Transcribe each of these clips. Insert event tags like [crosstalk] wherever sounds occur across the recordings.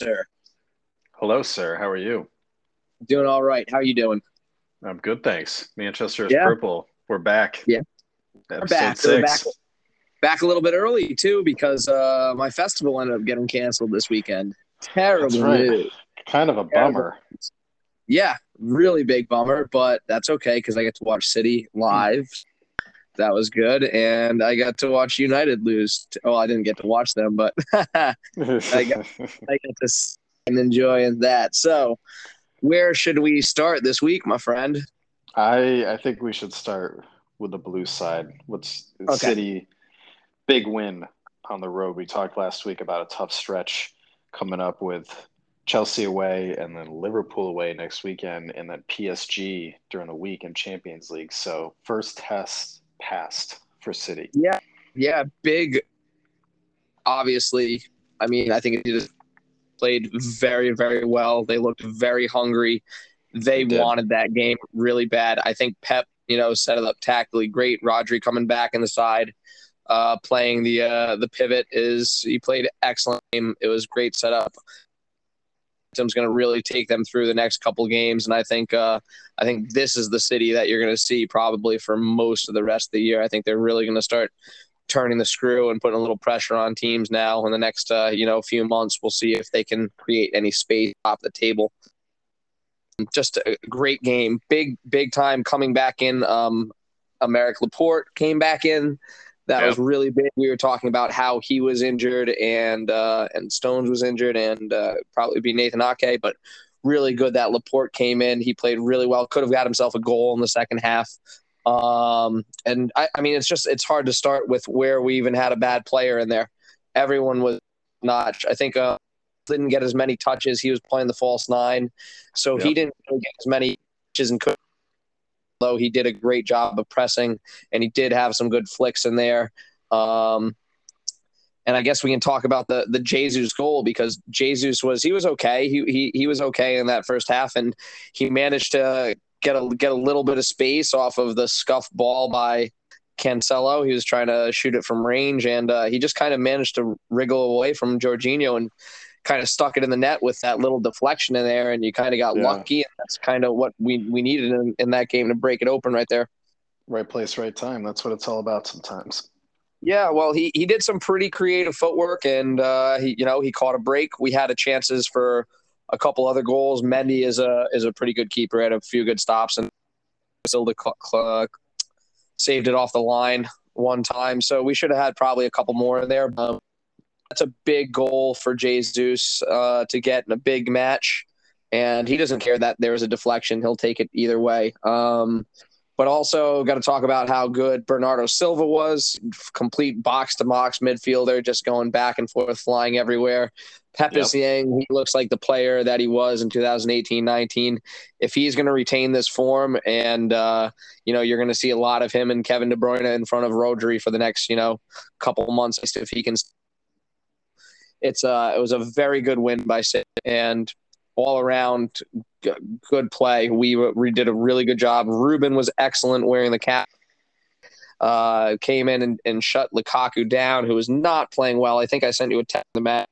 sir. Hello, sir. How are you? Doing all right. How are you doing? I'm good, thanks. Manchester is Yeah. purple. We're back. Yeah. Episode We're back. We're back. Back a little bit early too because uh, my festival ended up getting canceled this weekend. Terrible right. news. Kind of a Terrible. bummer. Yeah, really big bummer, but that's okay because I get to watch City live. That was good, and I got to watch United lose. To, well, I didn't get to watch them, but [laughs] I got- [laughs] I get to and enjoying that. So, where should we start this week, my friend? I I think we should start with the blue side. What's Okay. City big win on the road. We talked last week about a tough stretch coming up with Chelsea away and then Liverpool away next weekend and then PSG during the week in Champions League. So first test passed for City. Yeah, yeah, big. Obviously, I mean, I think it just played very, very well. They looked very hungry. They They wanted that game really bad. I think Pep, you know, set it up tactically great. Rodri coming back in the side, uh, playing the uh, the pivot is he played excellent game. It was great setup. Tim's going to really take them through the next couple games, and I think uh, I think this is the city that you're going to see probably for most of the rest of the year. I think they're really going to start turning the screw and putting a little pressure on teams now in the next uh, you know few months. We'll see if they can create any space off the table. Just a great game, big big time coming back in. Um, Aymeric Laporte came back in. That Yeah. was really big. We were talking about how he was injured and uh, and Stones was injured and uh, probably be Nathan Ake, but really good that Laporte came in. He played really well. Could have got himself a goal in the second half. Um, and I, I mean, it's just it's hard to start with where we even had a bad player in there. Everyone was notch. I think uh, didn't get as many touches. He was playing the false nine, so he didn't really get as many touches and could. Though he did a great job of pressing, and he did have some good flicks in there. Um, and I guess we can talk about the the Jesus goal because Jesus was he was okay. He he he was okay in that first half, and he managed to get a get a little bit of space off of the scuff ball by Cancelo. He was trying to shoot it from range, and uh, he just kind of managed to wriggle away from Jorginho and kind of stuck it in the net with that little deflection in there. And you kind of got Yeah. lucky, and that's kind of what we we needed in, in that game to break it open right there. Right place, right time. That's what it's all about sometimes. Yeah, well, he he did some pretty creative footwork, and uh, he you know he caught a break. We had a chances for a couple other goals. Mendy is a is a pretty good keeper. Had a few good stops, and still cl- cl- saved it off the line one time. So we should have had probably a couple more in there. But that's a big goal for Jesus uh, to get in a big match, and he doesn't care that there's a deflection. He'll take it either way. Um, but also got to talk about how good Bernardo Silva was, complete box to box midfielder, just going back and forth, flying everywhere. Pep is saying he looks like the player that he was in 2018-19. If he's going to retain this form, and uh, you know, you're going to see a lot of him and Kevin De Bruyne in front of Rodri for the next, you know, couple months if he can. It's uh, it was a very good win by Sid and all around g- good play. We we did a really good job. Ruben was excellent wearing the cap. Uh, came in and, and shut Lukaku down, who was not playing well. I think I sent you a text the match.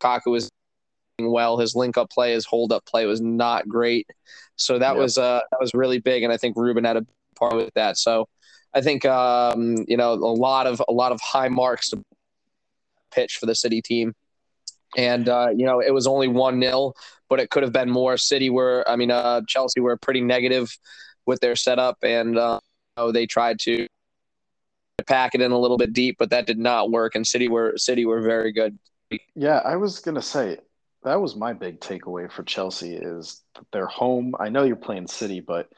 Lukaku was playing well. His link up play, his hold up play was not great. So that was uh that was really big, and I think Ruben had a part with that. So I think um, you know a lot of a lot of high marks to pitch for the City team. And uh, you know, it was only one 0 but it could have been more. City were, I mean, uh, Chelsea were pretty negative with their setup, and uh, they tried to pack it in a little bit deep, but that did not work. And City were City were very good. Yeah, I was gonna say that was my big takeaway for Chelsea is they're home. I know you're playing City, but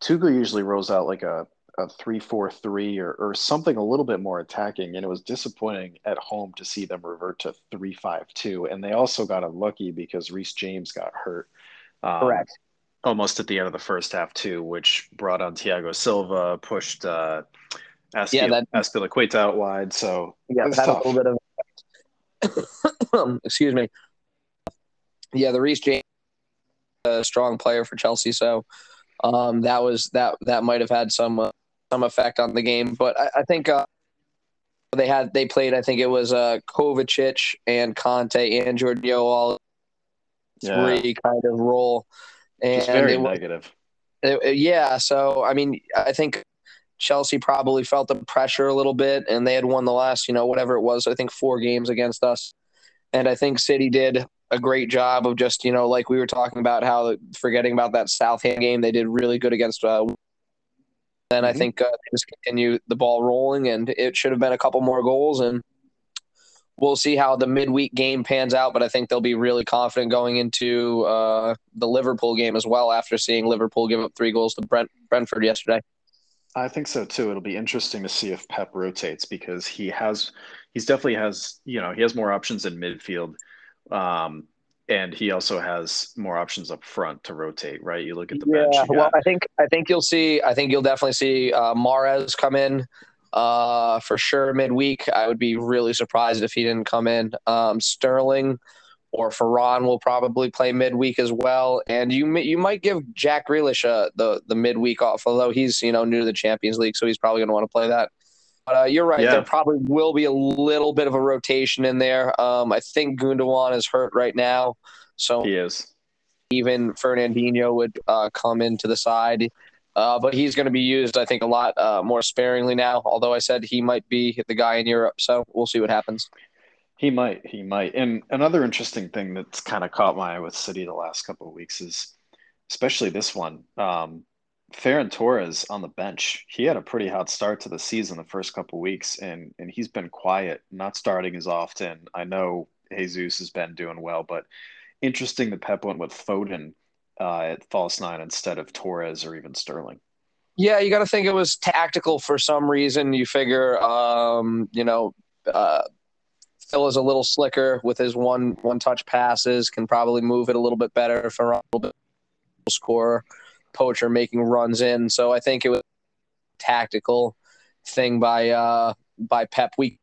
Tuchel usually rolls out like a, a three four three or, or something a little bit more attacking, and it was disappointing at home to see them revert to three five two. And they also got unlucky because Reece James got hurt. Um, Almost at the end of the first half too, which brought on Thiago Silva, pushed uh, Aspil- Yeah, that- out wide. So Yeah, That's had tough. a little bit of. [coughs] excuse me. Yeah, the Reece James, a strong player for Chelsea, so um, that was that that might have had some uh, some effect on the game. But I, I think uh, they had they played. I think it was uh, Kovacic and Kanté and Jorginho all three yeah. kind of role, and Just very it, negative. It, yeah, so I mean, I think Chelsea probably felt the pressure a little bit, and they had won the last, you know, whatever it was. I think four games against us, and I think City did a great job of just, you know, like we were talking about how forgetting about that Southampton game, they did really good against. Uh, I mm-hmm. think uh, just continue the ball rolling, and it should have been a couple more goals, and we'll see how the midweek game pans out. But I think they'll be really confident going into uh, the Liverpool game as well after seeing Liverpool give up three goals to Brent Brentford yesterday. I think so too. It'll be interesting to see if Pep rotates because he has, he's definitely has, you know, he has more options in midfield. Um, and he also has more options up front to rotate, right? You look at the yeah, bench. Yeah, well, I think I think you'll see. I think you'll definitely see uh, Mahrez come in uh, for sure midweek. I would be really surprised if he didn't come in. Um, Sterling or Ferran will probably play midweek as well. And you you might give Jack Grealish uh, the the midweek off, although he's you know new to the Champions League, so he's probably going to want to play that. But uh, you're right. Yeah. There probably will be a little bit of a rotation in there. Um, I think Gundogan is hurt right now, so he is. Even Fernandinho would uh, come into the side. Uh, but he's going to be used, I think, a lot uh, more sparingly now. Although I said he might be the guy in Europe, so we'll see what happens. He might, he might. And another interesting thing that's kind of caught my eye with City the last couple of weeks is, especially this one, um, Ferran Torres on the bench. He had a pretty hot start to the season the first couple weeks, and and he's been quiet, not starting as often. I know Jesus has been doing well, but interesting that Pep went with Foden uh, at false nine instead of Torres or even Sterling. Yeah, you got to think it was tactical for some reason. You figure, um, you know, uh, Phil is a little slicker with his one one touch passes, can probably move it a little bit better for a little bit score poacher making runs in. So I think it was tactical thing by uh by Pep week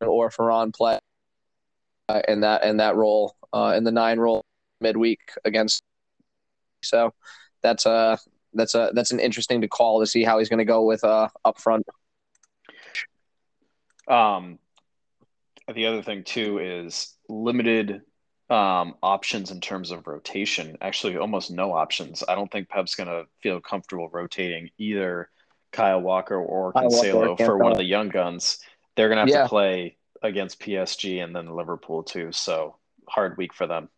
or Ferran play uh, in that in that role uh, in the nine role midweek against. So that's a that's a that's an interesting to call to see how he's going to go with uh up front. Um, the other thing too is limited um, options in terms of rotation. Actually, almost no options. I don't think Pep's going to feel comfortable rotating either Kyle Walker or Cancelo for one of the young guns. They're going to have yeah. to play against PSG and then Liverpool too. So hard week for them.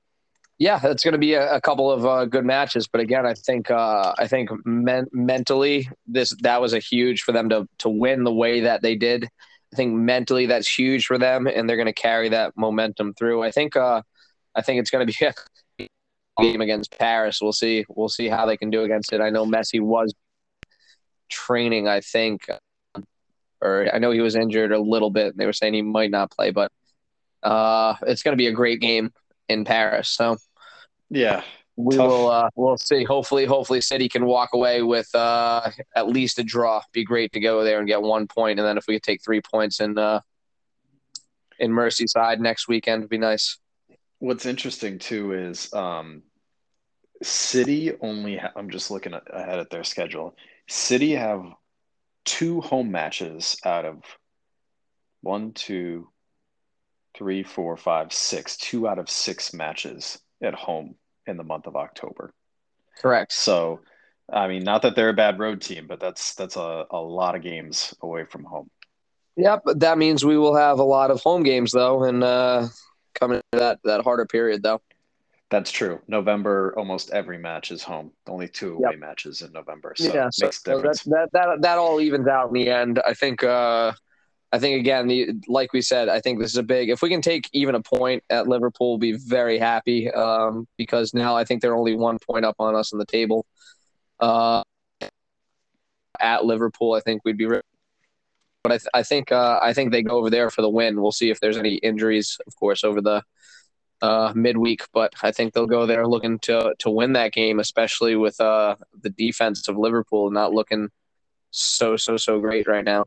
Yeah, it's going to be a, a couple of uh, good matches, but again, I think uh, I think men- mentally this that was a huge for them to to win the way that they did. I think mentally that's huge for them, and they're going to carry that momentum through. I think uh, I think it's going to be [laughs] a game against Paris. We'll see. We'll see how they can do against it. I know Messi was training. I think, or I know he was injured a little bit. They were saying he might not play, but uh, it's going to be a great game in Paris. So yeah, we Tough. will uh, we'll see. Hopefully, hopefully City can walk away with uh, at least a draw. Be great to go there and get one point, and then if we could take three points in uh, in Merseyside next weekend, would be nice. What's interesting too is um, City only. Ha- I'm just looking at, ahead at their schedule. City have two home matches out of one, two, three, four, five, six. Two out of six matches at home in the month of October. Correct. So, I mean, not that they're a bad road team, but that's that's a, a lot of games away from home. Yep, that means we will have a lot of home games though, and uh, coming to that that harder period though. That's true. November, almost every match is home. Only two away yep. matches in November. So yeah, so, so that, that that that all evens out in the end. I think uh, I think again, the, like we said, I think this is a big. If we can take even a point at Liverpool, we'll be very happy um, because now I think they're only one point up on us in the table. Uh, at Liverpool, I think we'd be. But I, th- I think uh, I think they go over there for the win. We'll see if there's any injuries, of course, over the uh, midweek. But I think they'll go there looking to to win that game, especially with uh, the defense of Liverpool not looking so so so great right now.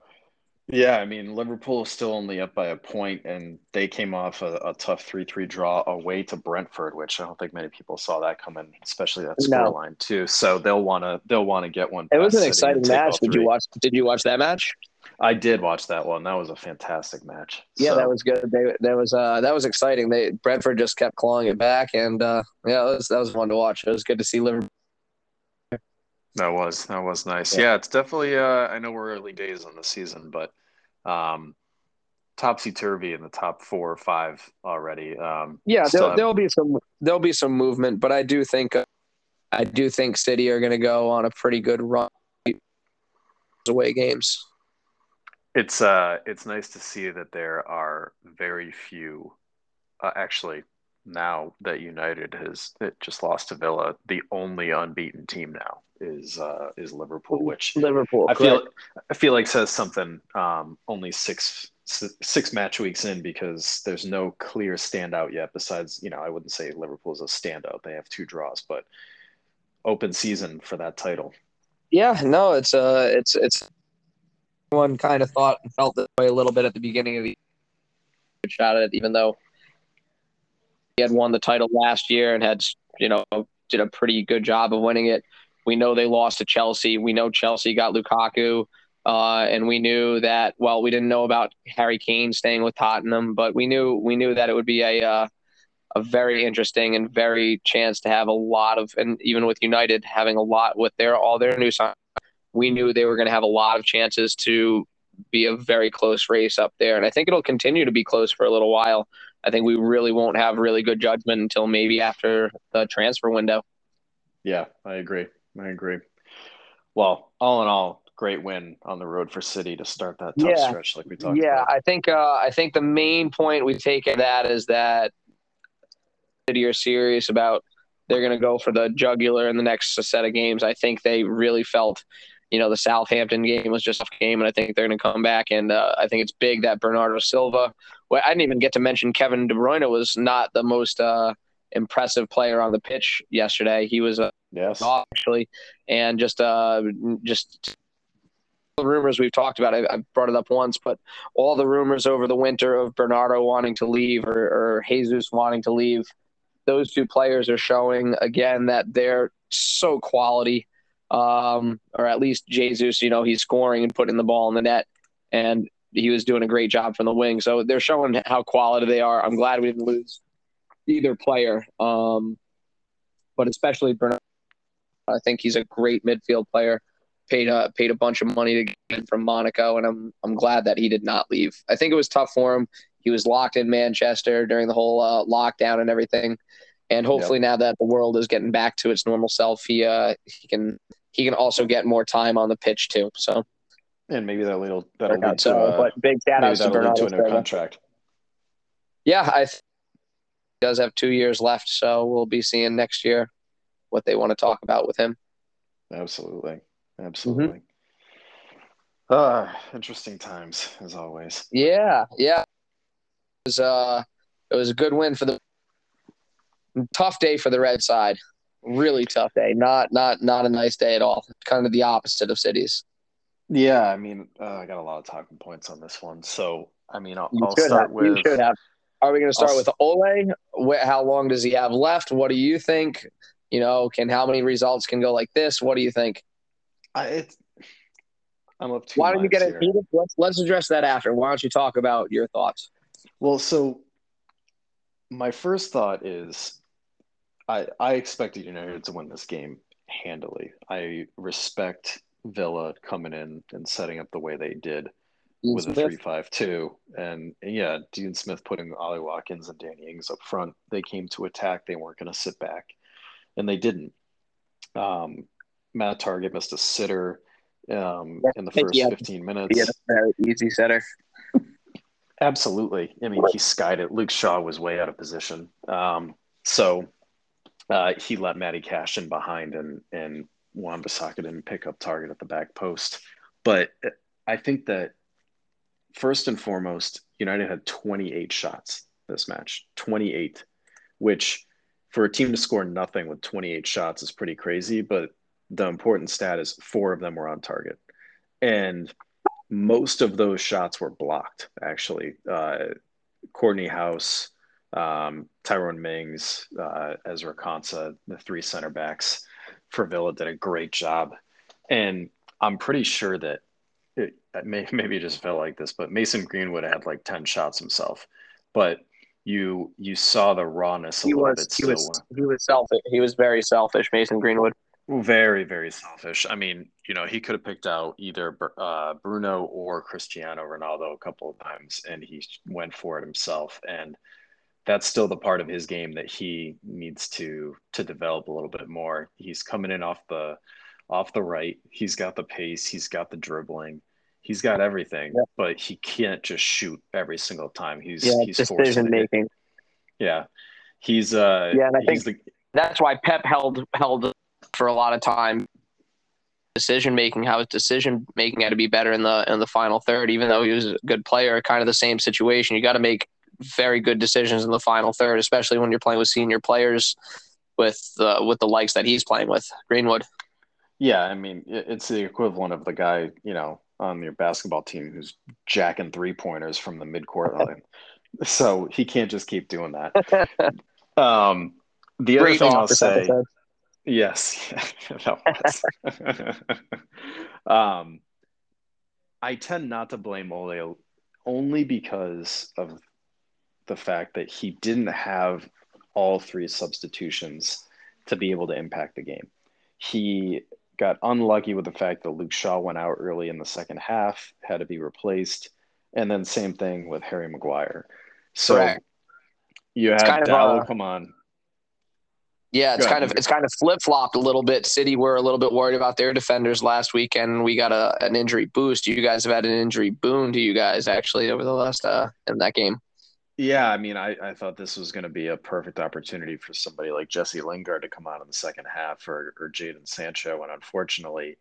Yeah, I mean, Liverpool is still only up by a point, and they came off a, a tough 3 3 draw away to Brentford, which I don't think many people saw that coming, especially that scoreline, no. too. So they'll want to they'll want to get one. It was an exciting match. Did you watch Did you watch that match? I did watch that one. That was a fantastic match. Yeah, So, that was good. They, that was uh, that was exciting. They Brentford just kept clawing it back, and uh, yeah, that was, that was fun to watch. It was good to see Liverpool. that was that was nice. Yeah. Yeah, it's definitely. Uh, I know we're early days on the season, but um, topsy turvy in the top four or five already. Um, Yeah, there'll, have- there'll be some there'll be some movement, but I do think uh, I do think City are going to go on a pretty good run away games. It's uh, it's nice to see that there are very few. Uh, actually, now that United has it just lost to Villa, the only unbeaten team now is uh, is Liverpool, which Liverpool. I feel. I feel like says something. Um, only six six match weeks in because there's no clear standout yet. Besides, you know, I wouldn't say Liverpool is a standout. They have two draws, but open season for that title. Yeah, no, it's uh, it's it's one kind of thought and felt this way a little bit at the beginning of the shot at it, even though he had won the title last year and had you know did a pretty good job of winning it. We know they lost to Chelsea. We know Chelsea got Lukaku, uh, and we knew that. Well, we didn't know about Harry Kane staying with Tottenham, but we knew we knew that it would be a uh, a very interesting and very chance to have a lot of, and even with United having a lot with their all their new signings, we knew they were going to have a lot of chances to be a very close race up there, and I think it'll continue to be close for a little while. I think we really won't have really good judgment until maybe after the transfer window. Yeah, I agree. I agree. Well, all in all, great win on the road for City to start that tough Yeah. stretch, like we talked Yeah, about. I think uh, I think the main point we take of that is that City are serious about they're going to go for the jugular in the next set of games. I think they really felt, you know, the Southampton game was just a game, and I think they're going to come back. And uh, I think it's big that Bernardo Silva. Well, I didn't even get to mention Kevin De Bruyne was not the most uh, impressive player on the pitch yesterday. He was uh, Yes. off actually, and just uh, just the rumors we've talked about. I, I brought it up once, but all the rumors over the winter of Bernardo wanting to leave or, or Jesus wanting to leave, those two players are showing again that they're so quality. Um, or at least Jesus, you know, he's scoring and putting the ball in the net, and he was doing a great job from the wing. So they're showing how quality they are. I'm glad we didn't lose either player, um, but especially Bernard. I think he's a great midfield player. Paid a paid a bunch of money to get him from Monaco, and I'm I'm glad that he did not leave. I think it was tough for him. He was locked in Manchester during the whole uh, lockdown and everything, and hopefully now that the world is getting back to its normal self, he uh, he can he can also get more time on the pitch too. So, And maybe that will that'll lead to so uh, but big shout to that'll lead Bernardo. to a new contract. Yeah, I th- he does have two years left, so we'll be seeing next year what they want to talk about with him. Absolutely. Mm-hmm. Absolutely. Uh, interesting times as always. Yeah, yeah. It was uh it was a good win for the tough day for the red side. Really tough day. Not not not a nice day at all. Kind of the opposite of cities. Yeah, I mean, uh, I got a lot of talking points on this one. So, I mean, I'll, I'll start have. with You should have. Are we going to start I'll with Ole? How long does he have left? What do you think? You know, can how many results can go like this? What do you think? I, it's, I'm up two Why don't you get it Let's let's address that after. Why don't you talk about your thoughts? Well, so my first thought is I I expected United to win this game handily. I respect Villa coming in and setting up the way they did Dean with a Smith? three-five-two, and yeah, Dean Smith putting Ollie Watkins and Danny Ings up front. They came to attack. They weren't going to sit back, and they didn't. Um, Matt Targett missed a sitter um, in the first had- 15 minutes. He had a very easy setter. Absolutely. I mean, he skied it. Luke Shaw was way out of position. Um, so uh, he let Matty Cash in behind, and and Wan-Bissaka didn't pick up Targett at the back post. But I think that first and foremost, United had 28 shots this match. 28, which for a team to score nothing with 28 shots is pretty crazy. But the important stat is four of them were on target. And most of those shots were blocked, actually. Uh, Kortney Hause, um, Tyrone Mings, uh, Ezra Konsa, the three center backs for Villa did a great job. And I'm pretty sure that it, [laughs] maybe it just felt like this, but Mason Greenwood had like ten shots himself, but you you saw the rawness a He little was bit he still. was he was selfish. He was very selfish, Mason Greenwood. Very, very selfish. I mean, you know, he could have picked out either uh, Bruno or Cristiano Ronaldo a couple of times, and he went for it himself. And that's still the part of his game that he needs to to develop a little bit more. He's coming in off the off the right. He's got the pace. He's got the dribbling. He's got everything, Yeah. but he can't just shoot every single time. He's Yeah, he's forced decision making. Yeah, he's uh Yeah, and I he's the That's why Pep held held for a lot of time. Decision making, how his decision making had to be better in the in the final third. Even though he was a good player, kind of the same situation. You got to make very good decisions in the final third, especially when you're playing with senior players, with uh, with the likes that he's playing with Greenwood. Yeah, I mean, it's the equivalent of the guy, you know, on your basketball team who's jacking three pointers from the midcourt [laughs] line. So he can't just keep doing that. [laughs] Um, the other Great thing I'll say, episode. yes, [laughs] um, I tend not to blame Ole only because of the fact that he didn't have all three substitutions to be able to impact the game. He got unlucky with the fact that Luke Shaw went out early in the second half, had to be replaced, and then same thing with Harry Maguire. So Correct. you had kind Dalot uh, come on. Yeah, it's Go kind ahead. of it's kind of flip flopped a little bit. City were a little bit worried about their defenders last weekend. We got a an injury boost. You guys have had an injury boon to you guys actually over the last uh in that game. Yeah, I mean, I, I thought this was going to be a perfect opportunity for somebody like Jesse Lingard to come on in the second half or, or Jadon Sancho. And unfortunately,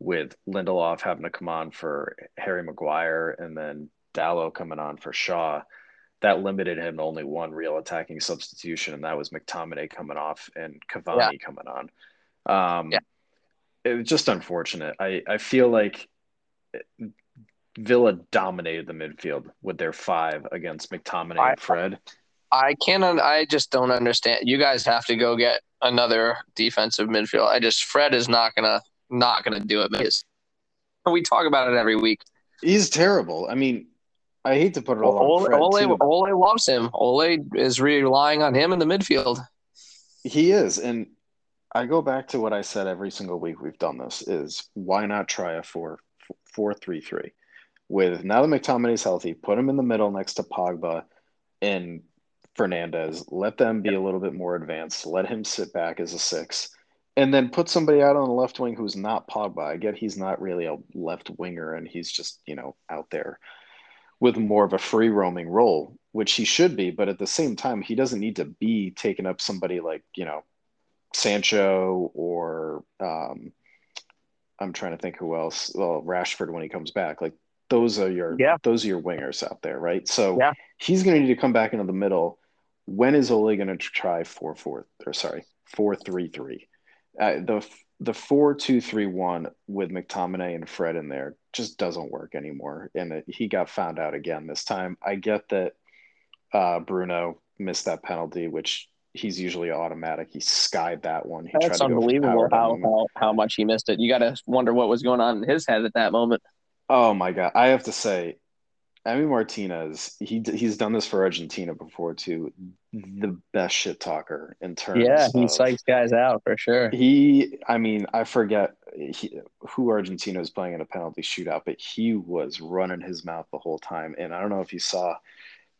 with Lindelof having to come on for Harry Maguire and then Dalot coming on for Shaw, that limited him to only one real attacking substitution, and that was McTominay coming off and Cavani coming on. Um, Yeah. It was just unfortunate. I, I feel like Villa dominated the midfield with their five against McTominay I- and Fred. I can't. I just don't understand. You guys have to go get another defensive midfield. I just Fred is not gonna not gonna do it. Because we talk about it every week. He's terrible. I mean, I hate to put it all Ole, on Fred. Ole. Ole loves him. Ole is relying on him in the midfield. He is, and I go back to what I said every single week we've done this: is why not try a four four three three with now that McTominay's healthy, put him in the middle next to Pogba and Fernandes. Let them be a little bit more advanced. Let him sit back as a six, and then put somebody out on the left wing who's not Pogba. I get he's not really a left winger, and he's just you know out there with more of a free roaming role, which he should be. But at the same time, he doesn't need to be taking up somebody like you know Sancho or um, I'm trying to think who else. Well, Rashford when he comes back, like those are your Yeah. those are your wingers out there, right? So Yeah. he's going to need to come back into the middle. When is Ole going to try four four or sorry four three three? Uh, the the four two three one with McTominay and Fred in there just doesn't work anymore, and it, he got found out again this time. I get that uh, Bruno missed that penalty, which he's usually automatic. He skied that one. He That's tried to unbelievable how, how how much he missed it. You got to wonder what was going on in his head at that moment. Oh my god! I have to say, Emi Martinez. He he's done this for Argentina before too. Mm-hmm. The best shit talker in terms. Yeah, he of, psychs guys out for sure. He, I mean, I forget he, who Argentina was playing in a penalty shootout, but he was running his mouth the whole time. And I don't know if you saw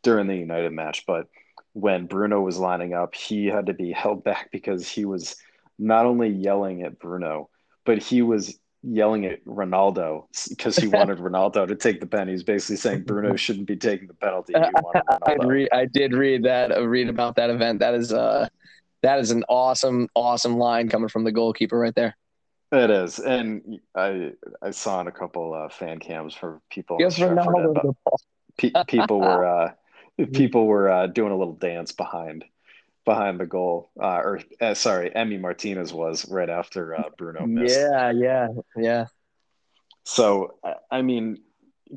during the United match, but when Bruno was lining up, he had to be held back because he was not only yelling at Bruno, but he was yelling at Ronaldo because he [laughs] wanted Ronaldo to take the pen. He's basically saying Bruno [laughs] shouldn't be taking the penalty. I read, I did read that. uh, Read about that event. That is uh, that is an awesome, awesome line coming from the goalkeeper right there. It is, and I I saw in a couple uh, fan cams for people. Yes, Ronaldo that the ball. pe- people were uh, [laughs] people were uh, doing a little dance behind behind the goal, uh, or uh, sorry, Emi Martinez was right after uh, Bruno missed. Yeah, yeah, yeah. So I- mean,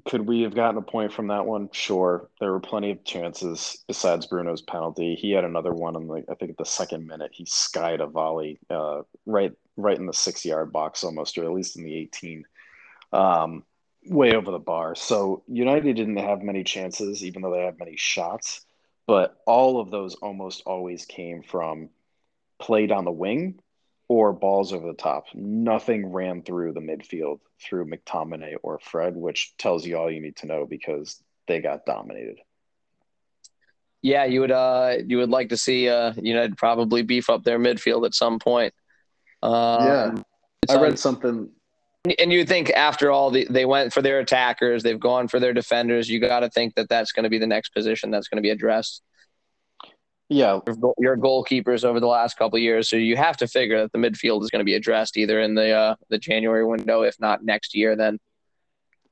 could we have gotten a point from that one? Sure, there were plenty of chances besides Bruno's penalty. He had another one in the I think at the second minute. He skied a volley uh, right right in the six yard box almost, or at least in the eighteen. Um, way over the bar. So United didn't have many chances, even though they had many shots. But all of those almost always came from play down the wing or balls over the top. Nothing ran through the midfield through McTominay or Fred, which tells you all you need to know because they got dominated. Yeah, you would uh you would like to see uh United probably beef up their midfield at some point. Um, yeah, I read something and you think after all the, they went for their attackers, they've gone for their defenders. You got to think that that's going to be the next position that's going to be addressed. Yeah, your goalkeepers over the last couple years, so you have to figure that the midfield is going to be addressed either in the uh, the January window, if not next year. Then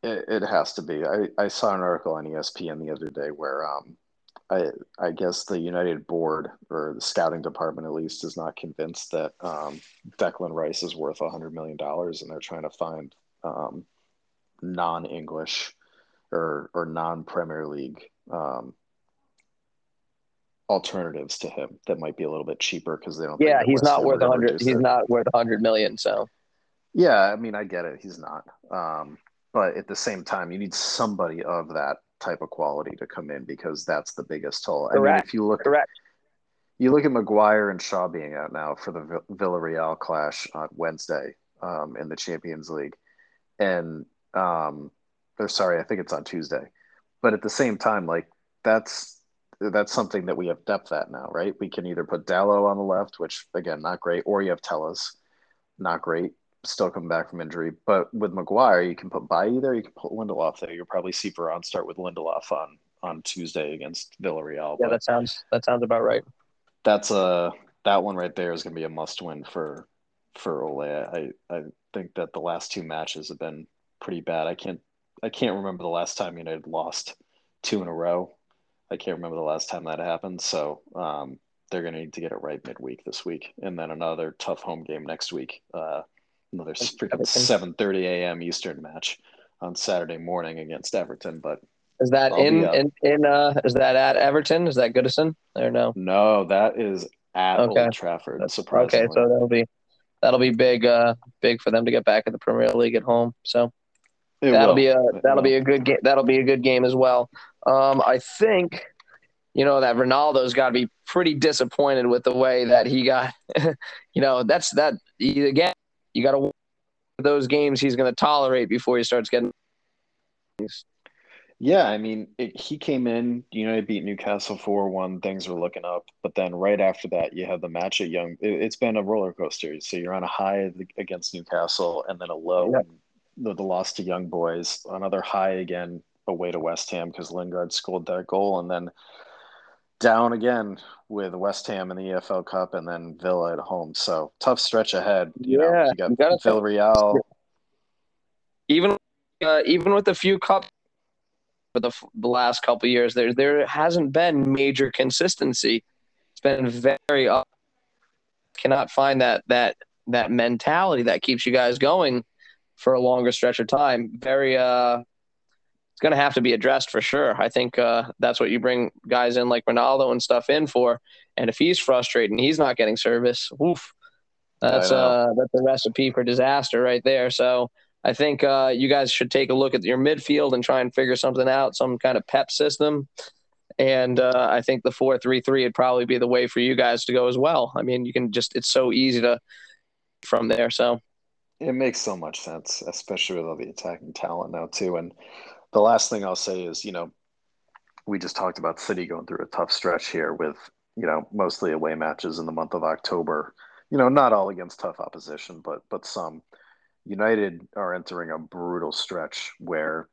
it, it has to be. I, I saw an article on ESPN the other day where um, I I guess the United board or the scouting department at least is not convinced that um, Declan Rice is worth a hundred million dollars, and they're trying to find um, non-English or or non-Premier League um, alternatives to him that might be a little bit cheaper because they don't. Yeah, he's not worth hundred. He's not worth a hundred million. So. Yeah, I mean, I get it. He's not. Um, but at the same time, you need somebody of that type of quality to come in because that's the biggest toll. Correct. I mean, if you look correct, you look at Maguire and Shaw being out now for the Villarreal clash on Wednesday um, in the Champions League, and um, or sorry, I think it's on Tuesday. But at the same time, like that's that's something that we have depth at now, right? We can either put Dalot on the left, which again not great, or you have Telles, not great, still coming back from injury. But with Maguire, you can put Bailly there, you can put Lindelof there. You'll probably see Varane start with Lindelof on on Tuesday against Villarreal. Yeah, that sounds that sounds about right. That's a that one right there is going to be a must win for for Ole. I I think that the last two matches have been pretty bad. I can't I can't remember the last time United lost two in a row. I can't remember the last time that happened. So um, they're going to need to get it right midweek this week, and then another tough home game next week. Uh, another freaking seven thirty a.m. Eastern match on Saturday morning against Everton. But is that in in in uh is that at Everton? Is that Goodison or no? No, that is at okay. Old Trafford. Surprisingly. Okay, so that'll be that'll be big uh big for them to get back in the Premier League at home. So it that'll will. be a that'll be a good game. That'll be a good game as well. Um, I think you know that Ronaldo's got to be pretty disappointed with the way that he got. [laughs] you know, that's that again you got to those games he's going to tolerate before he starts getting. Yeah, I mean, it, he came in, you know, he beat Newcastle 4 1. Things were looking up. But then right after that, you have the match at Young. It, has been a roller coaster. So you're on a high against Newcastle and then a low, yeah. the, the loss to Young Boys, another high again away to West Ham because Lingard scored that goal. And then down again with West Ham in the EFL Cup and then Villa at home. So tough stretch ahead. You yeah, know, you got you gotta Villarreal. Even uh, even with a few cups for the, the last couple years, there there hasn't been major consistency. It's been very up. Cannot find that that that mentality that keeps you guys going for a longer stretch of time. Very uh it's going to have to be addressed for sure. I think uh, that's what you bring guys in like Ronaldo and stuff in for. And if he's frustrated and he's not getting service, oof, that's uh, that's a recipe for disaster right there. So I think uh, you guys should take a look at your midfield and try and figure something out, some kind of PEP system. And uh, I think the four three three would probably be the way for you guys to go as well. I mean, you can just it's so easy to from there. So it makes so much sense, especially with all the attacking talent now too. And the last thing I'll say is, you know, we just talked about City going through a tough stretch here with, you know, mostly away matches in the month of October. You know, not all against tough opposition, but but some. United are entering a brutal stretch where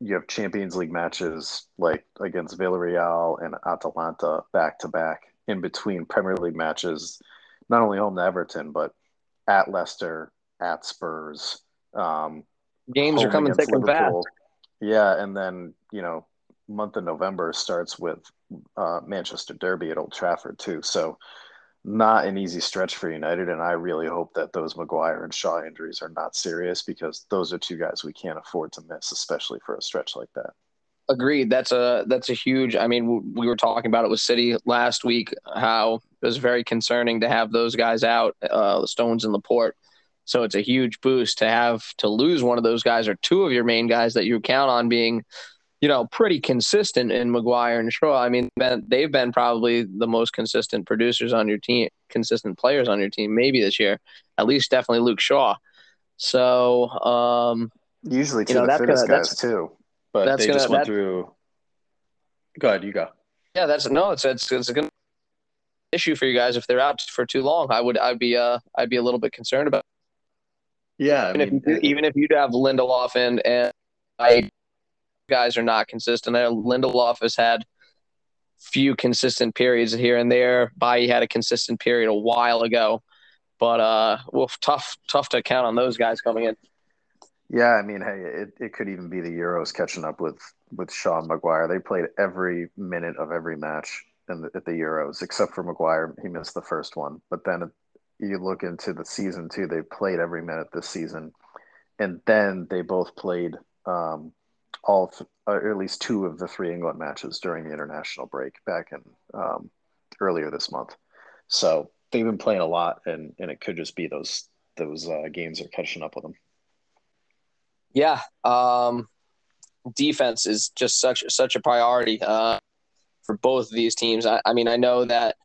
you have Champions League matches like against Villarreal and Atalanta back to back in between Premier League matches, not only home to Everton, but at Leicester, at Spurs. Um, Games are coming thick and fast. Yeah, and then you know, month of November starts with uh, Manchester Derby at Old Trafford too. So not an easy stretch for United, and I really hope that those Maguire and Shaw injuries are not serious because those are two guys we can't afford to miss, especially for a stretch like that. Agreed. That's a that's a huge. I mean, we were talking about it with City last week. How it was very concerning to have those guys out, uh, the Stones and Laporte. So it's a huge boost to have to lose one of those guys or two of your main guys that you count on being, you know, pretty consistent in Maguire and Shaw. I mean, they've been probably the most consistent producers on your team, consistent players on your team, maybe this year. At least definitely Luke Shaw. So um, usually two you know, the fittest gonna, guys too, but they gonna, just went through. Go ahead, you go. Yeah, that's no, it's it's it's a good issue for you guys if they're out for too long. I would I'd be uh I'd be a little bit concerned about. Yeah, even, mean, if, you, even if you'd have Lindelof and and I guys are not consistent. I know Lindelof has had few consistent periods here and there. Bailly had a consistent period a while ago, but uh, well, tough tough to count on those guys coming in. Yeah, I mean, hey, it, it could even be the Euros catching up with with Sean Maguire. They played every minute of every match in the, at the Euros, except for Maguire. He missed the first one, but then you look into the season too. They played every minute this season, and then they both played um, all, th- or at least two of the three England matches during the international break back in um, earlier this month. So they've been playing a lot, and and it could just be those those uh, games are catching up with them. Yeah, um, defense is just such such a priority uh, for both of these teams. I, I mean, I know that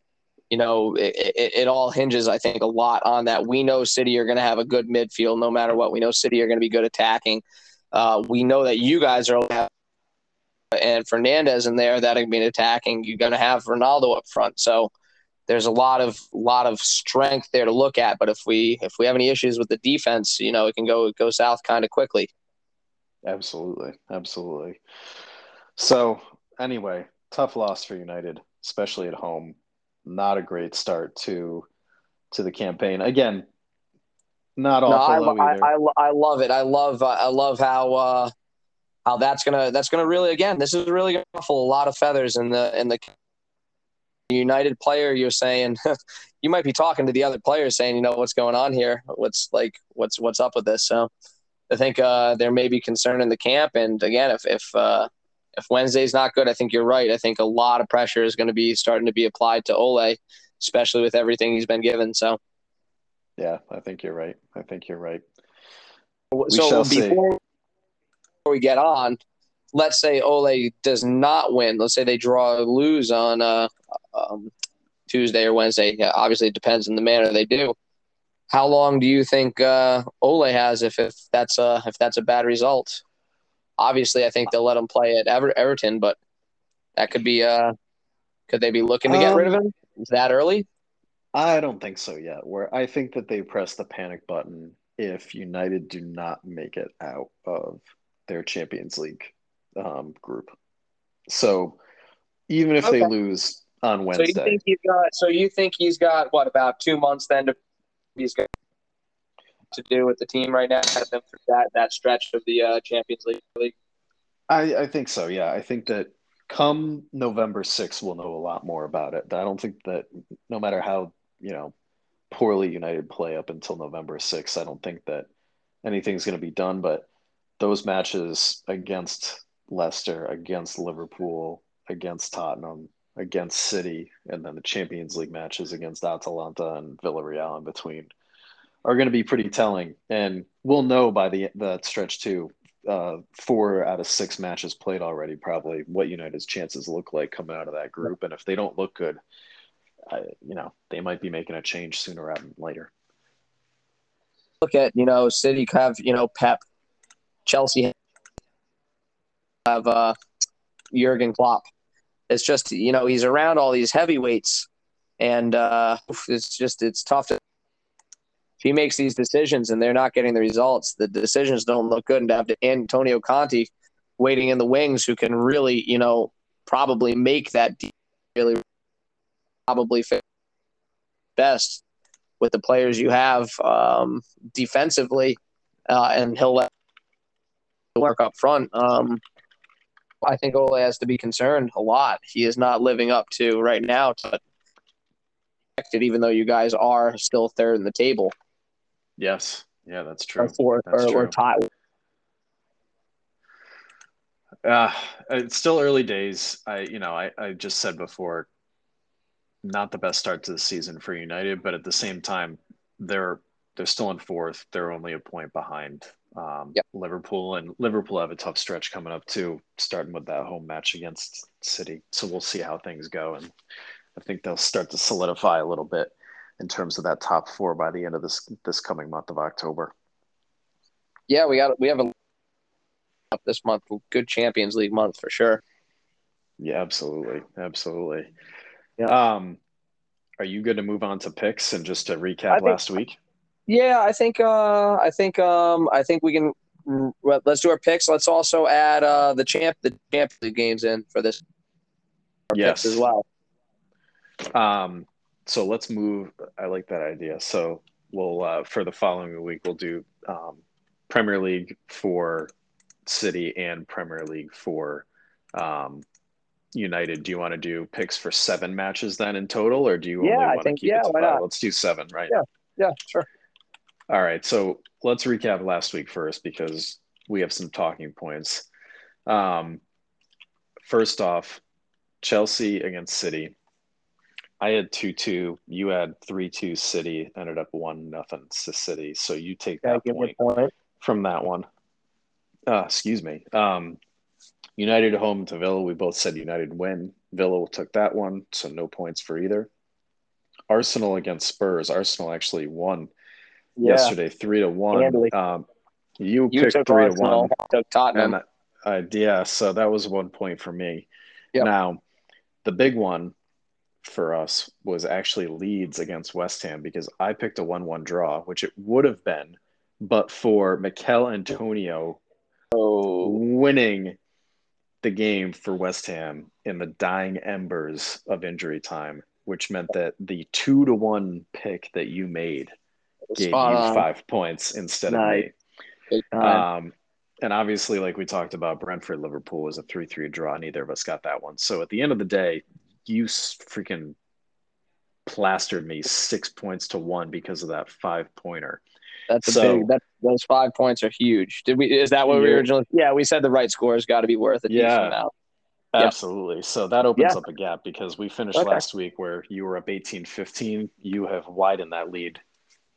you know, it, it, it, all hinges, I think, a lot on that. We know City are going to have a good midfield no matter what. We know City are going to be good attacking. Uh, we know that you guys are and Fernandes in there that are be attacking. You're going to have Ronaldo up front, so there's a lot of lot of strength there to look at. But if we if we have any issues with the defense, you know, it can go go south kind of quickly. Absolutely, absolutely. So anyway, tough loss for United, especially at home not a great start to to the campaign. Again, not awful. No, I, I, I, I, love it. I love uh, I love how uh, how that's gonna that's gonna really again. This is really gonna ruffle a lot of feathers in the in the United player. You're saying [laughs] you might be talking to the other players, saying, you know, what's going on here? What's like what's what's up with this? So I think uh, there may be concern in the camp. And again, if if uh, if Wednesday's not good, I think you're right. I think a lot of pressure is going to be starting to be applied to Ole, especially with everything he's been given. So, yeah, I think you're right. I think you're right. We so before, we get on, let's say Ole does not win. Let's say they draw or lose on uh, um, Tuesday or Wednesday. Yeah, obviously, it depends on the manner they do. How long do you think uh, Ole has if, if that's a if that's a bad result? Obviously, I think they'll let him play at Ever- Everton, but that could be. Uh, could they be looking to get um, rid of him that early? I don't think so yet. Where I think that they press the panic button if United do not make it out of their Champions League um, group. So even if okay. they lose on Wednesday, so you think he's got? So you think he's got what about two months then to he's got to do with the team right now have them for that that stretch of the uh, Champions League? I, I think so. Yeah, I think that come November 6th, we'll know a lot more about it. I don't think that no matter how you know poorly United play up until November 6th, I don't think that anything's going to be done. But those matches against Leicester, against Liverpool, against Tottenham, against City, and then the Champions League matches against Atalanta and Villarreal in between are going to be pretty telling. And we'll know by the that stretch too. Uh, four out of six matches played already, probably what United's chances look like coming out of that group. And if they don't look good, I, you know, they might be making a change sooner rather than later. Look at you know, City have you know Pep, Chelsea have uh, Jurgen Klopp. It's just you know he's around all these heavyweights, and uh, it's just it's tough to he makes these decisions and they're not getting the results, the decisions don't look good. And to have to Antonio Conte waiting in the wings who can really, you know, probably make that really probably best with the players you have um, defensively, uh, and he'll let work up front. Um, I think Ole has to be concerned a lot. He is not living up to right now to even though you guys are still third in the table. Yes. Yeah, that's true. Or fourth that's or, true. or tied. Uh, it's still early days. I, you know, I, I just said before, not the best start to the season for United, but at the same time, they're they're still in fourth. They're only a point behind um, Yep. Liverpool, and Liverpool have a tough stretch coming up too, starting with that home match against City. So we'll see how things go, and I think they'll start to solidify a little bit in terms of that top four by the end of this this coming month of October. Yeah, we got we have a this month. Good Champions League month for sure. Yeah, absolutely, absolutely. Yeah. Um, are you good to move on to picks and just to recap think- last week? Yeah, I think uh, I think um, I think we can. Let's do our picks. Let's also add uh, the champ the Champions League games in for this our Yes. picks as well. Um, so let's move. I like that idea. So we'll uh, for the following week we'll do um, Premier League for City and Premier League for um, United. Do you want to do picks for seven matches then in total, or do you Yeah, only I want to think- keep yeah, it to why five? not? Let's do seven, right? Yeah. Yeah, sure. All right. So let's recap last week first because we have some talking points. Um, first off, Chelsea against City. I had 2 2. You had 3 2 City, ended up 1 nothing to City. So you take that give point from that one. Uh, excuse me. Um, United home to Villa. We both said United win. Villa took that one, so no points for either. Arsenal against Spurs. Arsenal actually won Yeah, yesterday, three to one. Um, you, you picked took three Arsenal, to one. took Tottenham. one, and uh, yeah, so that was one point for me. Yep. Now, the big one for us was actually Leeds against West Ham because I picked a one-one draw, which it would have been, but for Michail Antonio oh, winning the game for West Ham in the dying embers of injury time, which meant that the two to one pick that you made gave you on. five points instead Nice. of me. Um, and obviously, like we talked about, Brentford Liverpool was a 3 3 draw. Neither of us got that one. So at the end of the day, you freaking plastered me six points to one because of that five pointer. That's so- big. That, those five points are huge. Did we? Is that what we originally? Yeah, we said the right score has got to be worth a decent Yeah. amount. Absolutely. So that opens Yeah. up a gap because we finished Okay. last week where you were up 18 15. You have widened that lead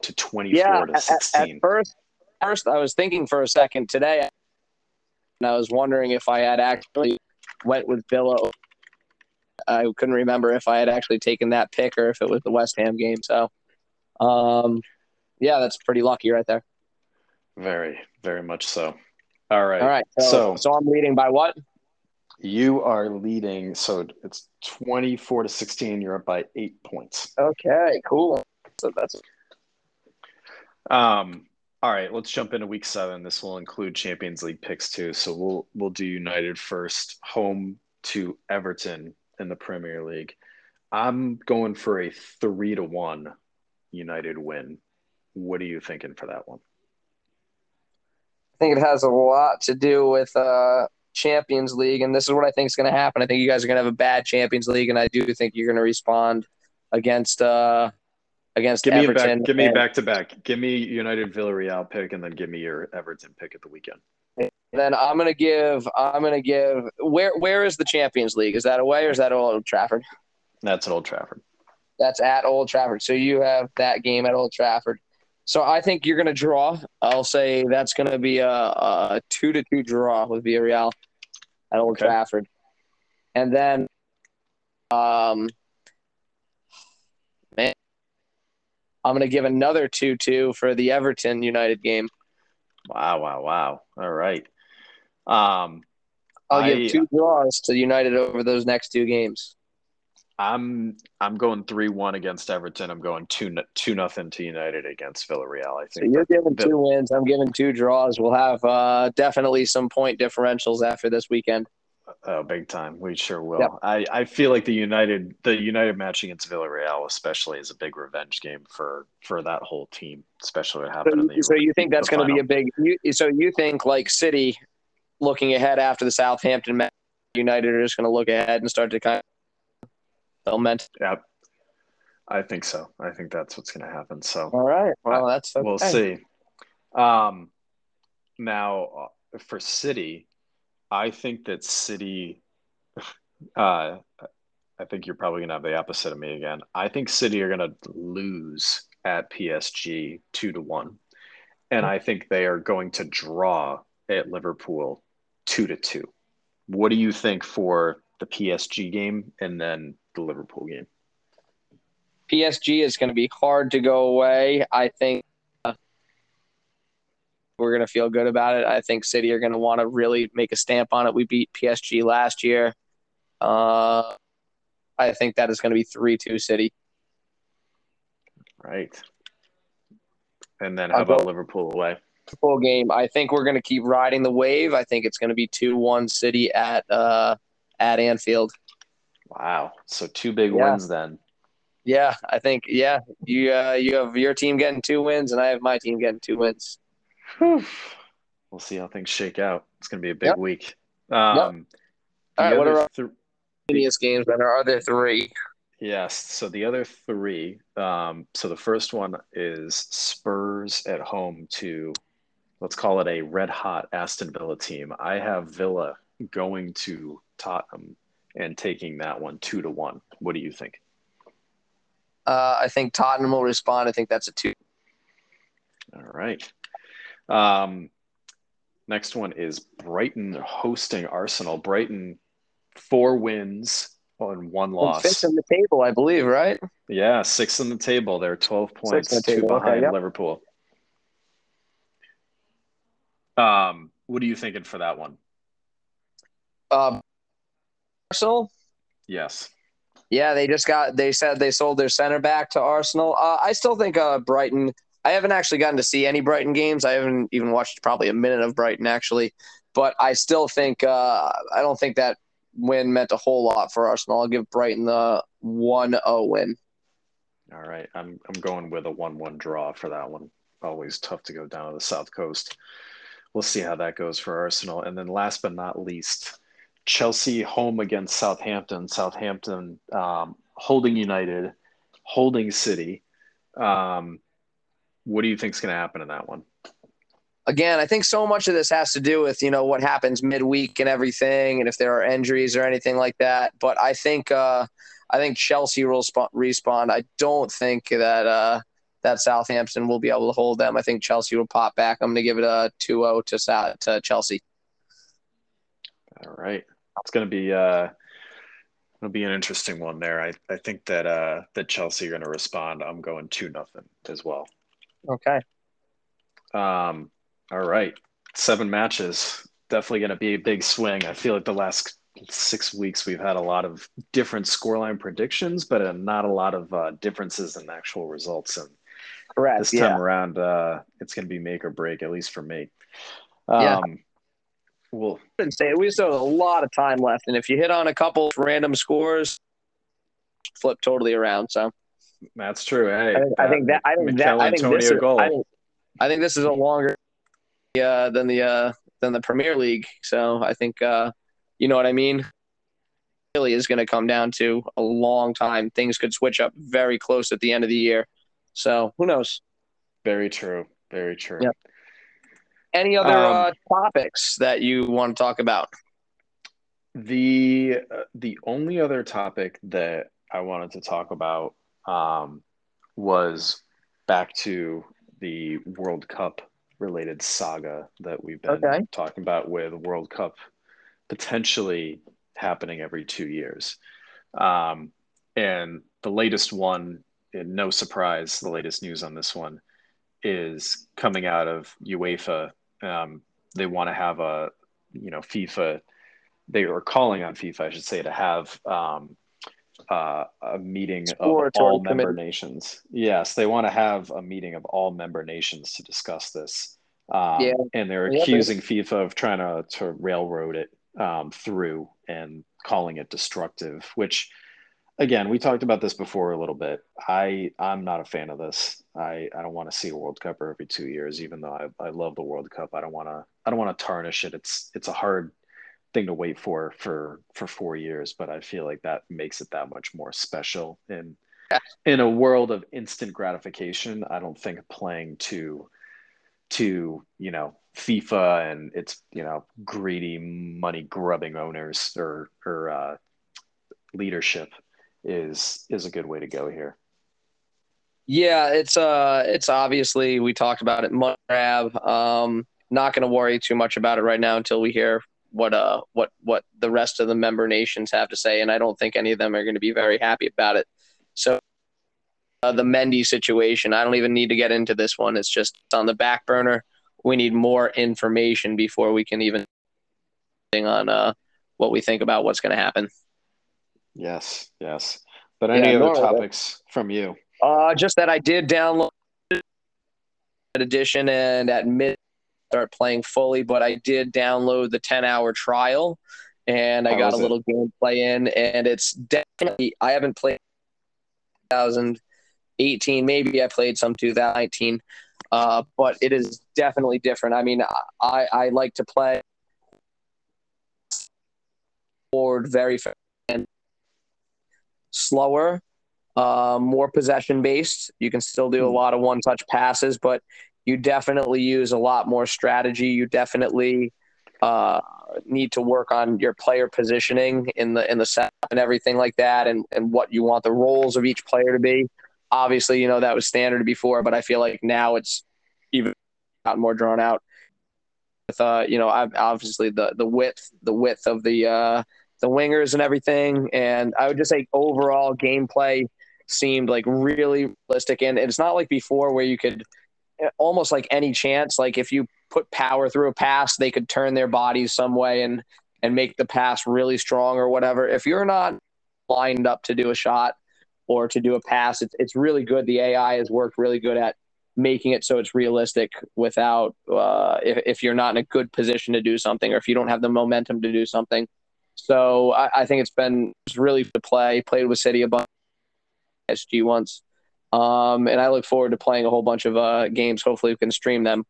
to 24 Yeah, to at, at 16. first, first I was thinking for a second today, and I was wondering if I had actually went with Villa. I couldn't remember if I had actually taken that pick or if it was the West Ham game. So, um, yeah, that's pretty lucky right there. Very, very much so. All right. All right, so, So- so I'm leading by what? You are leading. So it's 24 to 16. You're up by eight points. Okay, cool. So that's Um, all right, let's jump into week seven. This will include Champions League picks too. So we'll we'll do United first, home to Everton in the Premier League. I'm going for a three to one United win. What are you thinking for that one? I think it has a lot to do with uh, Champions League, and this is what I think is going to happen. I think you guys are going to have a bad Champions League, and I do think you're going to respond against uh, against Give me Everton. back. Give me back to back. Give me United Villarreal pick, and then give me your Everton pick at the weekend. Then I'm going to give. I'm going to give. Where Where is the Champions League? Is that away or is that Old Trafford? That's at Old Trafford. That's at Old Trafford. So you have that game at Old Trafford. So I think you're going to draw. I'll say that's going to be a, a two to two draw with Villarreal at Old Okay. Trafford, and then, um, man, I'm going to give another two two for the Everton United game. Wow! Wow! Wow! All right. Um, I'll I- give two draws to United over those next two games. I'm I'm going three one against Everton. I'm going two two nothing to United against Villarreal. I So think. you're giving two wins. I'm giving two draws. We'll have uh, definitely some point differentials after this weekend. Oh, big time. We sure will. Yep. I, I feel like the United the United match against Villarreal especially is a big revenge game for for that whole team, especially what So happened in you, the so you think that's going to be a big? You, so you think like City, looking ahead after the Southampton match, United are just going to look ahead and start to kind of foment. Yep. I think so. I think that's what's going to happen. So All right. Well, that's okay. we'll see. Um, now uh, for City, I think that City. [laughs] Uh, I think you're probably going to have the opposite of me again. I think City are going to lose at PSG two to one, and I think they are going to draw at Liverpool two to two. What do you think for the PSG game and then the Liverpool game? PSG is going to be hard to go away. I think uh, we're going to feel good about it. I think City are going to want to really make a stamp on it. We beat PSG last year. Uh, I think that is going to be 3 2 City. Right. And then how about Liverpool away? Full game. I think we're going to keep riding the wave. I think it's going to be 2 1 City at uh, at Anfield. Wow. So two big yeah. wins then. Yeah, I think yeah. You uh, you have your team getting two wins, and I have my team getting two wins. Whew. We'll see how things shake out. It's going to be a big yep. week. Um, yep. All right, what are th- games? Then are there three? Yes. So the other three. Um, so the first one is Spurs at home to, let's call it a red hot Aston Villa team. I have Villa going to Tottenham and taking that one two to one. What do you think? Uh, I think Tottenham will respond. I think that's a two. All right. Um, next one is Brighton hosting Arsenal. Brighton, four wins on one loss. Fifth in the table, I believe, right? Yeah, six in the table. They're 12 points, two behind okay, yep. Liverpool. Um, what are you thinking for that one? Um, Arsenal? Yes. Yeah, they just got. They said they sold their center back to Arsenal. Uh, I still think uh, Brighton. I haven't actually gotten to see any Brighton games. I haven't even watched probably a minute of Brighton actually, but I still think uh, I don't think that win meant a whole lot for Arsenal. I'll give Brighton the 1-0 win. All right, I'm I'm going with a one-one draw for that one. Always tough to go down to the South Coast. We'll see how that goes for Arsenal. And then last but not least, Chelsea home against Southampton. Southampton um, holding United, holding City. Um, what do you think is going to happen in that one? Again, I think so much of this has to do with you know what happens midweek and everything, and if there are injuries or anything like that. But I think uh, I think Chelsea will respond. I don't think that uh, that Southampton will be able to hold them. I think Chelsea will pop back. I'm going to give it a 2-0 to to Chelsea. All right it's going to be uh, it'll be an interesting one there. I, I think that uh, that Chelsea are going to respond. I'm going two nothing as well. Okay. Um. All right. Seven matches. Definitely going to be a big swing. I feel like the last six weeks we've had a lot of different scoreline predictions, but uh, not a lot of uh, differences in actual results. And Correct. This time yeah. around, uh, it's going to be make or break, at least for me. Um, yeah well, say we still have a lot of time left, and if you hit on a couple random scores, flip totally around. So that's true. Hey, I think, I think that I think Mikel that I think, this is, I think, I think this is a longer uh, than the uh, than the Premier League. So I think uh, you know what I mean. Really is going to come down to a long time. Things could switch up very close at the end of the year. So who knows? Very true. Very true. Yep. Any other um, uh, topics that you want to talk about? The uh, the only other topic that I wanted to talk about um, was back to the World Cup related saga that we've been okay. talking about with World Cup potentially happening every two years. Um, and the latest one, no surprise, the latest news on this one is coming out of UEFA um, they want to have a, you know, FIFA. They are calling on FIFA, I should say, to have um, uh, a meeting of all member nations. Yes, they want to have a meeting of all member nations to discuss this. Um, yeah. And they're accusing yeah, FIFA of trying to, to railroad it um, through and calling it destructive, which again, we talked about this before a little bit. I I'm not a fan of this. I I don't want to see a World Cup every two years, even though I, I love the World Cup. I don't want to I don't want to tarnish it. It's it's a hard thing to wait for for for four years, but I feel like that makes it that much more special. And in a world of instant gratification, I don't think playing to to you know FIFA and its you know greedy money grubbing owners or or uh, leadership is is a good way to go here. Yeah, it's uh, it's obviously we talked about it. Grab. Um, not going to worry too much about it right now until we hear what uh what what the rest of the member nations have to say, and I don't think any of them are going to be very happy about it. So uh, the Mendy situation, I don't even need to get into this one. It's just on the back burner. We need more information before we can even on uh what we think about what's going to happen. Yes, yes. But any yeah, other topics from you? Uh, just that I did download that edition and at mid start playing fully, but I did download the 10 hour trial and I How got a little it? gameplay in and it's definitely I haven't played 2018, maybe I played some 2019. Uh, but it is definitely different. I mean, I, I like to play forward very fast slower uh, more possession based. You can still do a hmm. lot of one touch passes, but you definitely use a lot more strategy. You definitely uh, need to work on your player positioning in the in the set and everything like that, and and what you want the roles of each player to be. Obviously, you know that was standard before, but I feel like now it's even gotten more drawn out. With uh, you know, I obviously the the width the width of the uh, the wingers and everything, and I would just say overall gameplay seemed like really realistic. And it's not like before where you could almost like any chance, like if you put power through a pass, they could turn their bodies some way and and make the pass really strong or whatever. If you're not lined up to do a shot or to do a pass, it's it's really good. The AI has worked really good at making it so it's realistic without uh, if, if you're not in a good position to do something or if you don't have the momentum to do something. So I, I think it's been really to play. Played with City a bunch SG once. Um, and I look forward to playing a whole bunch of uh, games. Hopefully, we can stream them.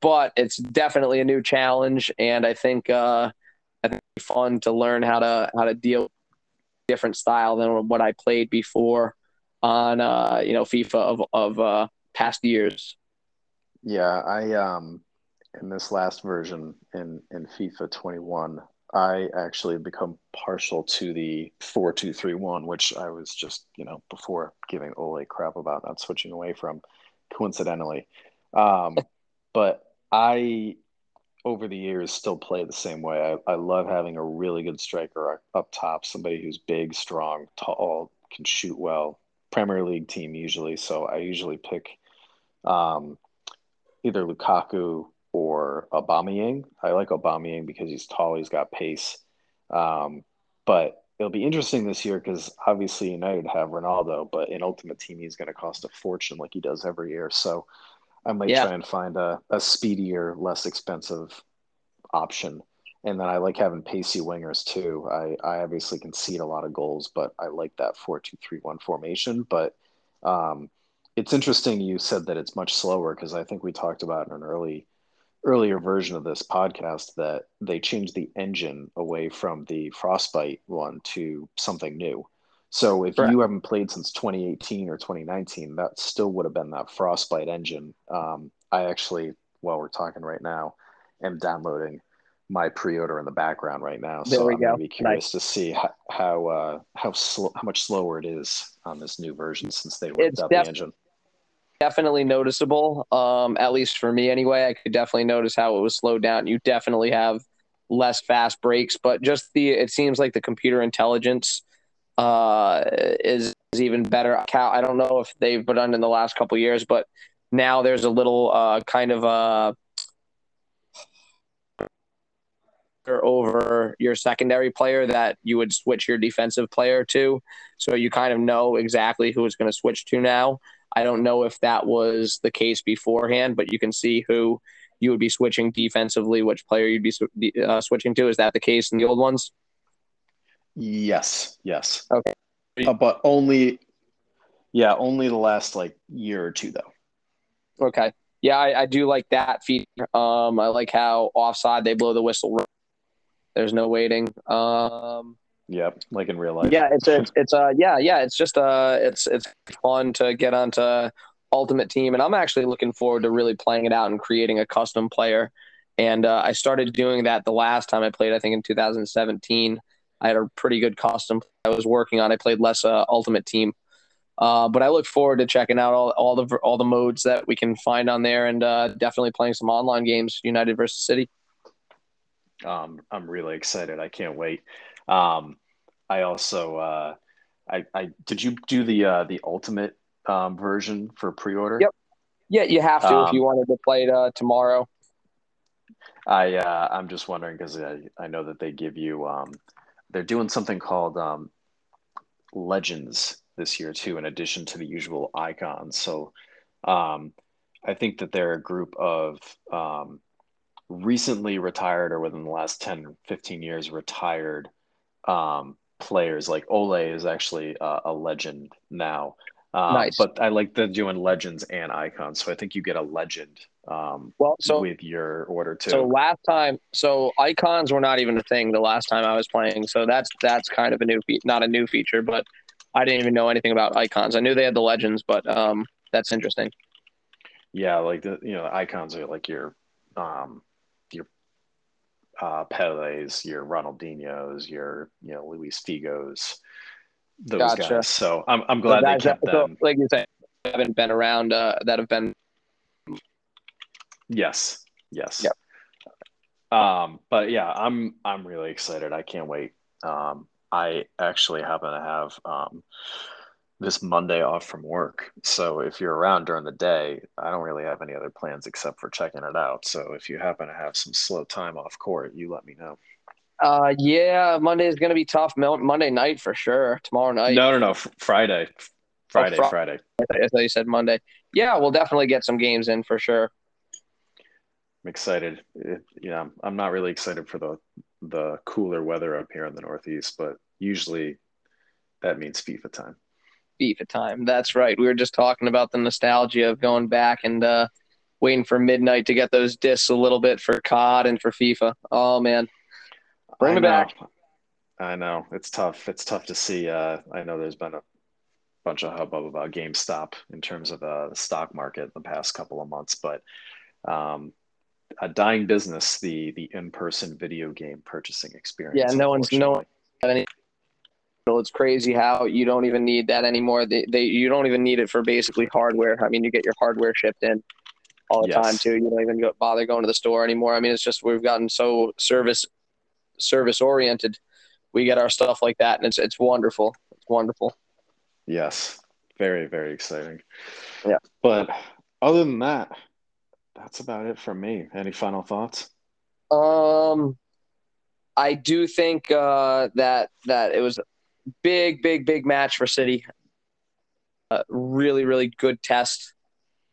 But it's definitely a new challenge, and I think uh, I think fun to learn how to how to deal different style than what I played before on uh, you know FIFA of of uh, past years. Yeah, I um in this last version in in FIFA 21, I actually become partial to the four two three one, which I was just you know before giving Ole crap about not switching away from, coincidentally. Um, [laughs] but I over the years still play the same way. I, I love having a really good striker up top, somebody who's big, strong, tall, can shoot well. Premier League team usually, so I usually pick um, either Lukaku or Aubameyang. I like Aubameyang because he's tall, he's got pace. Um, but it'll be interesting this year because obviously United have Ronaldo, but in Ultimate Team he's going to cost a fortune like he does every year. So I might yeah. try and find a, a speedier, less expensive option. And then I like having pacey wingers too. I, I obviously concede a lot of goals, but I like that four two three one formation. But um, it's interesting you said that it's much slower because I think we talked about in an early earlier version of this podcast that they changed the engine away from the Frostbite one to something new. So if you haven't played since 2018 or 2019, that still would have been that Frostbite engine. Um, I actually, while we're talking right now, am downloading my pre-order in the background right now. There so I'm going to be curious nice. to see how how uh, how, sl- how much slower it is on this new version since they worked out def- the engine definitely noticeable. Um, at least for me, anyway. I could definitely notice how it was slowed down. You definitely have less fast breaks, but just the it seems like the computer intelligence uh, is, is even better. I don't know if they've been done in the last couple years, but now there's a little uh, kind of a over your secondary player that you would switch your defensive player to. So you kind of know exactly who is going to switch to now. I don't know if that was the case beforehand, but you can see who you would be switching defensively, which player you'd be uh, switching to. Is that the case in the old ones? Yes. Yes. Okay. Uh, but only, yeah, only the last like year or two though. Okay. Yeah, I, I do like that feature. Um, I like how offside they blow the whistle. There's no waiting. Um, yeah, like in real life. Yeah, it's [laughs] it's it's uh yeah yeah it's just uh it's it's fun to get onto Ultimate Team, and I'm actually looking forward to really playing it out and creating a custom player. And uh, I started doing that the last time I played. I think in 2017, I had a pretty good custom I was working on. I played less uh, Ultimate Team, Uh, but I look forward to checking out all, all the all the modes that we can find on there, and uh, definitely playing some online games. United versus City. Um, I'm really excited. I can't wait. Um, I also, uh, I, I did you do the uh, the ultimate um, version for pre-order? Yep. Yeah, you have to um, if you wanted to play it uh, tomorrow. I uh, I'm just wondering because I, I know that they give you um, they're doing something called um, Legends this year too, in addition to the usual icons. So um, I think that they're a group of um, recently retired or within the last 10 15 years retired um, players like Ole is actually uh, a legend now um, nice. But I like the doing legends and icons, so I think you get a legend. Um, well, so with your order too. So last time, so icons were not even a thing the last time I was playing. So that's that's kind of a new fe- not a new feature, but I didn't even know anything about icons. I knew they had the legends, but um, that's interesting. Yeah, like the you know the icons are like your um, uh, Pele's, your Ronaldinho's, your you know Luis Figo's those gotcha. guys. So I'm I'm glad they kept that, them. So, like you said, haven't been around uh, that have been. Yes. Yes. Yep. Um, but yeah, I'm I'm really excited. I can't wait. Um, I actually happen to have um, this Monday off from work. So if you're around during the day, I don't really have any other plans except for checking it out. So if you happen to have some slow time off court, you let me know. Uh, yeah, Monday is going to be tough. Monday night for sure. Tomorrow night. No, no, no. Friday. Friday, oh, Friday. I thought you said Monday. Yeah, we'll definitely get some games in for sure. I'm excited. It, yeah, I'm not really excited for the the cooler weather up here in the Northeast, but usually that means FIFA time. FIFA time. That's right. We were just talking about the nostalgia of going back and uh, waiting for midnight to get those discs a little bit for COD and for FIFA. Oh man. Bring it back. I know it's tough. It's tough to see. Uh, I know there's been a bunch of hubbub about GameStop in terms of uh, the stock market in the past couple of months, but um, a dying business, the the in person video game purchasing experience. Yeah, no one's no one any. It's crazy how you don't even need that anymore. They, they you don't even need it for basically hardware. I mean, you get your hardware shipped in all the yes. time too. You don't even go, bother going to the store anymore. I mean, it's just we've gotten so service service oriented, we get our stuff like that, and it's it's wonderful. It's wonderful. Yes, very very exciting. Yeah, but other than that, that's about it from me. Any final thoughts? Um, I do think uh, that that it was big, big, big match for City. Uh, really, really good test,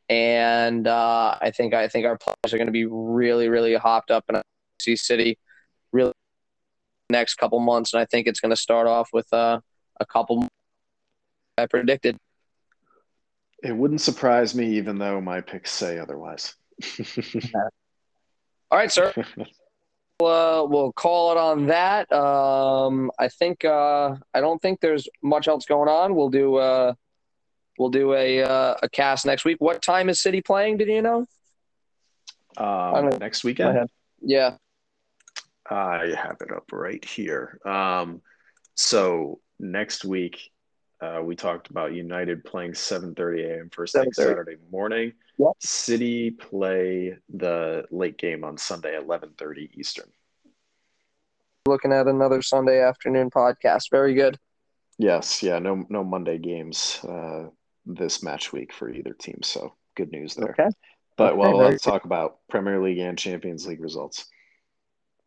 and uh, I think I think our players are going to be really, really hopped up and see City really next couple months, and I think it's going to start off with uh, a couple. I predicted. It wouldn't surprise me, even though my picks say otherwise. [laughs] All right, sir. [laughs] uh, we'll call it on that. Um, I think uh, I don't think there's much else going on. We'll do uh, we'll do a uh, a cast next week. What time is City playing? Did you know? Um, next weekend. Yeah. I have it up right here. Um, so next week, uh, we talked about United playing 7:30 a.m. first thing Saturday morning. Yep. City play the late game on Sunday 11:30 Eastern. Looking at another Sunday afternoon podcast. Very good. Yes, yeah, no no Monday games uh, this match week for either team. So good news there. Okay. But okay, well, let's talk about Premier League and Champions League results.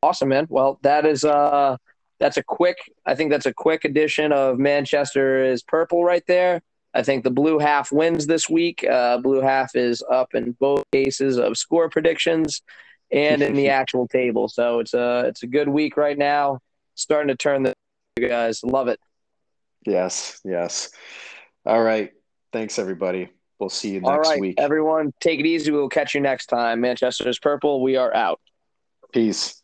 Awesome, man. Well, that is uh that's a quick I think that's a quick edition of Manchester is purple right there. I think the blue half wins this week. Uh, blue half is up in both cases of score predictions and in the [laughs] actual table. So it's a it's a good week right now. Starting to turn the you guys love it. Yes, yes. All right. Thanks everybody. We'll see you next All right, week. Everyone, take it easy. We'll catch you next time. Manchester is purple. We are out. Peace.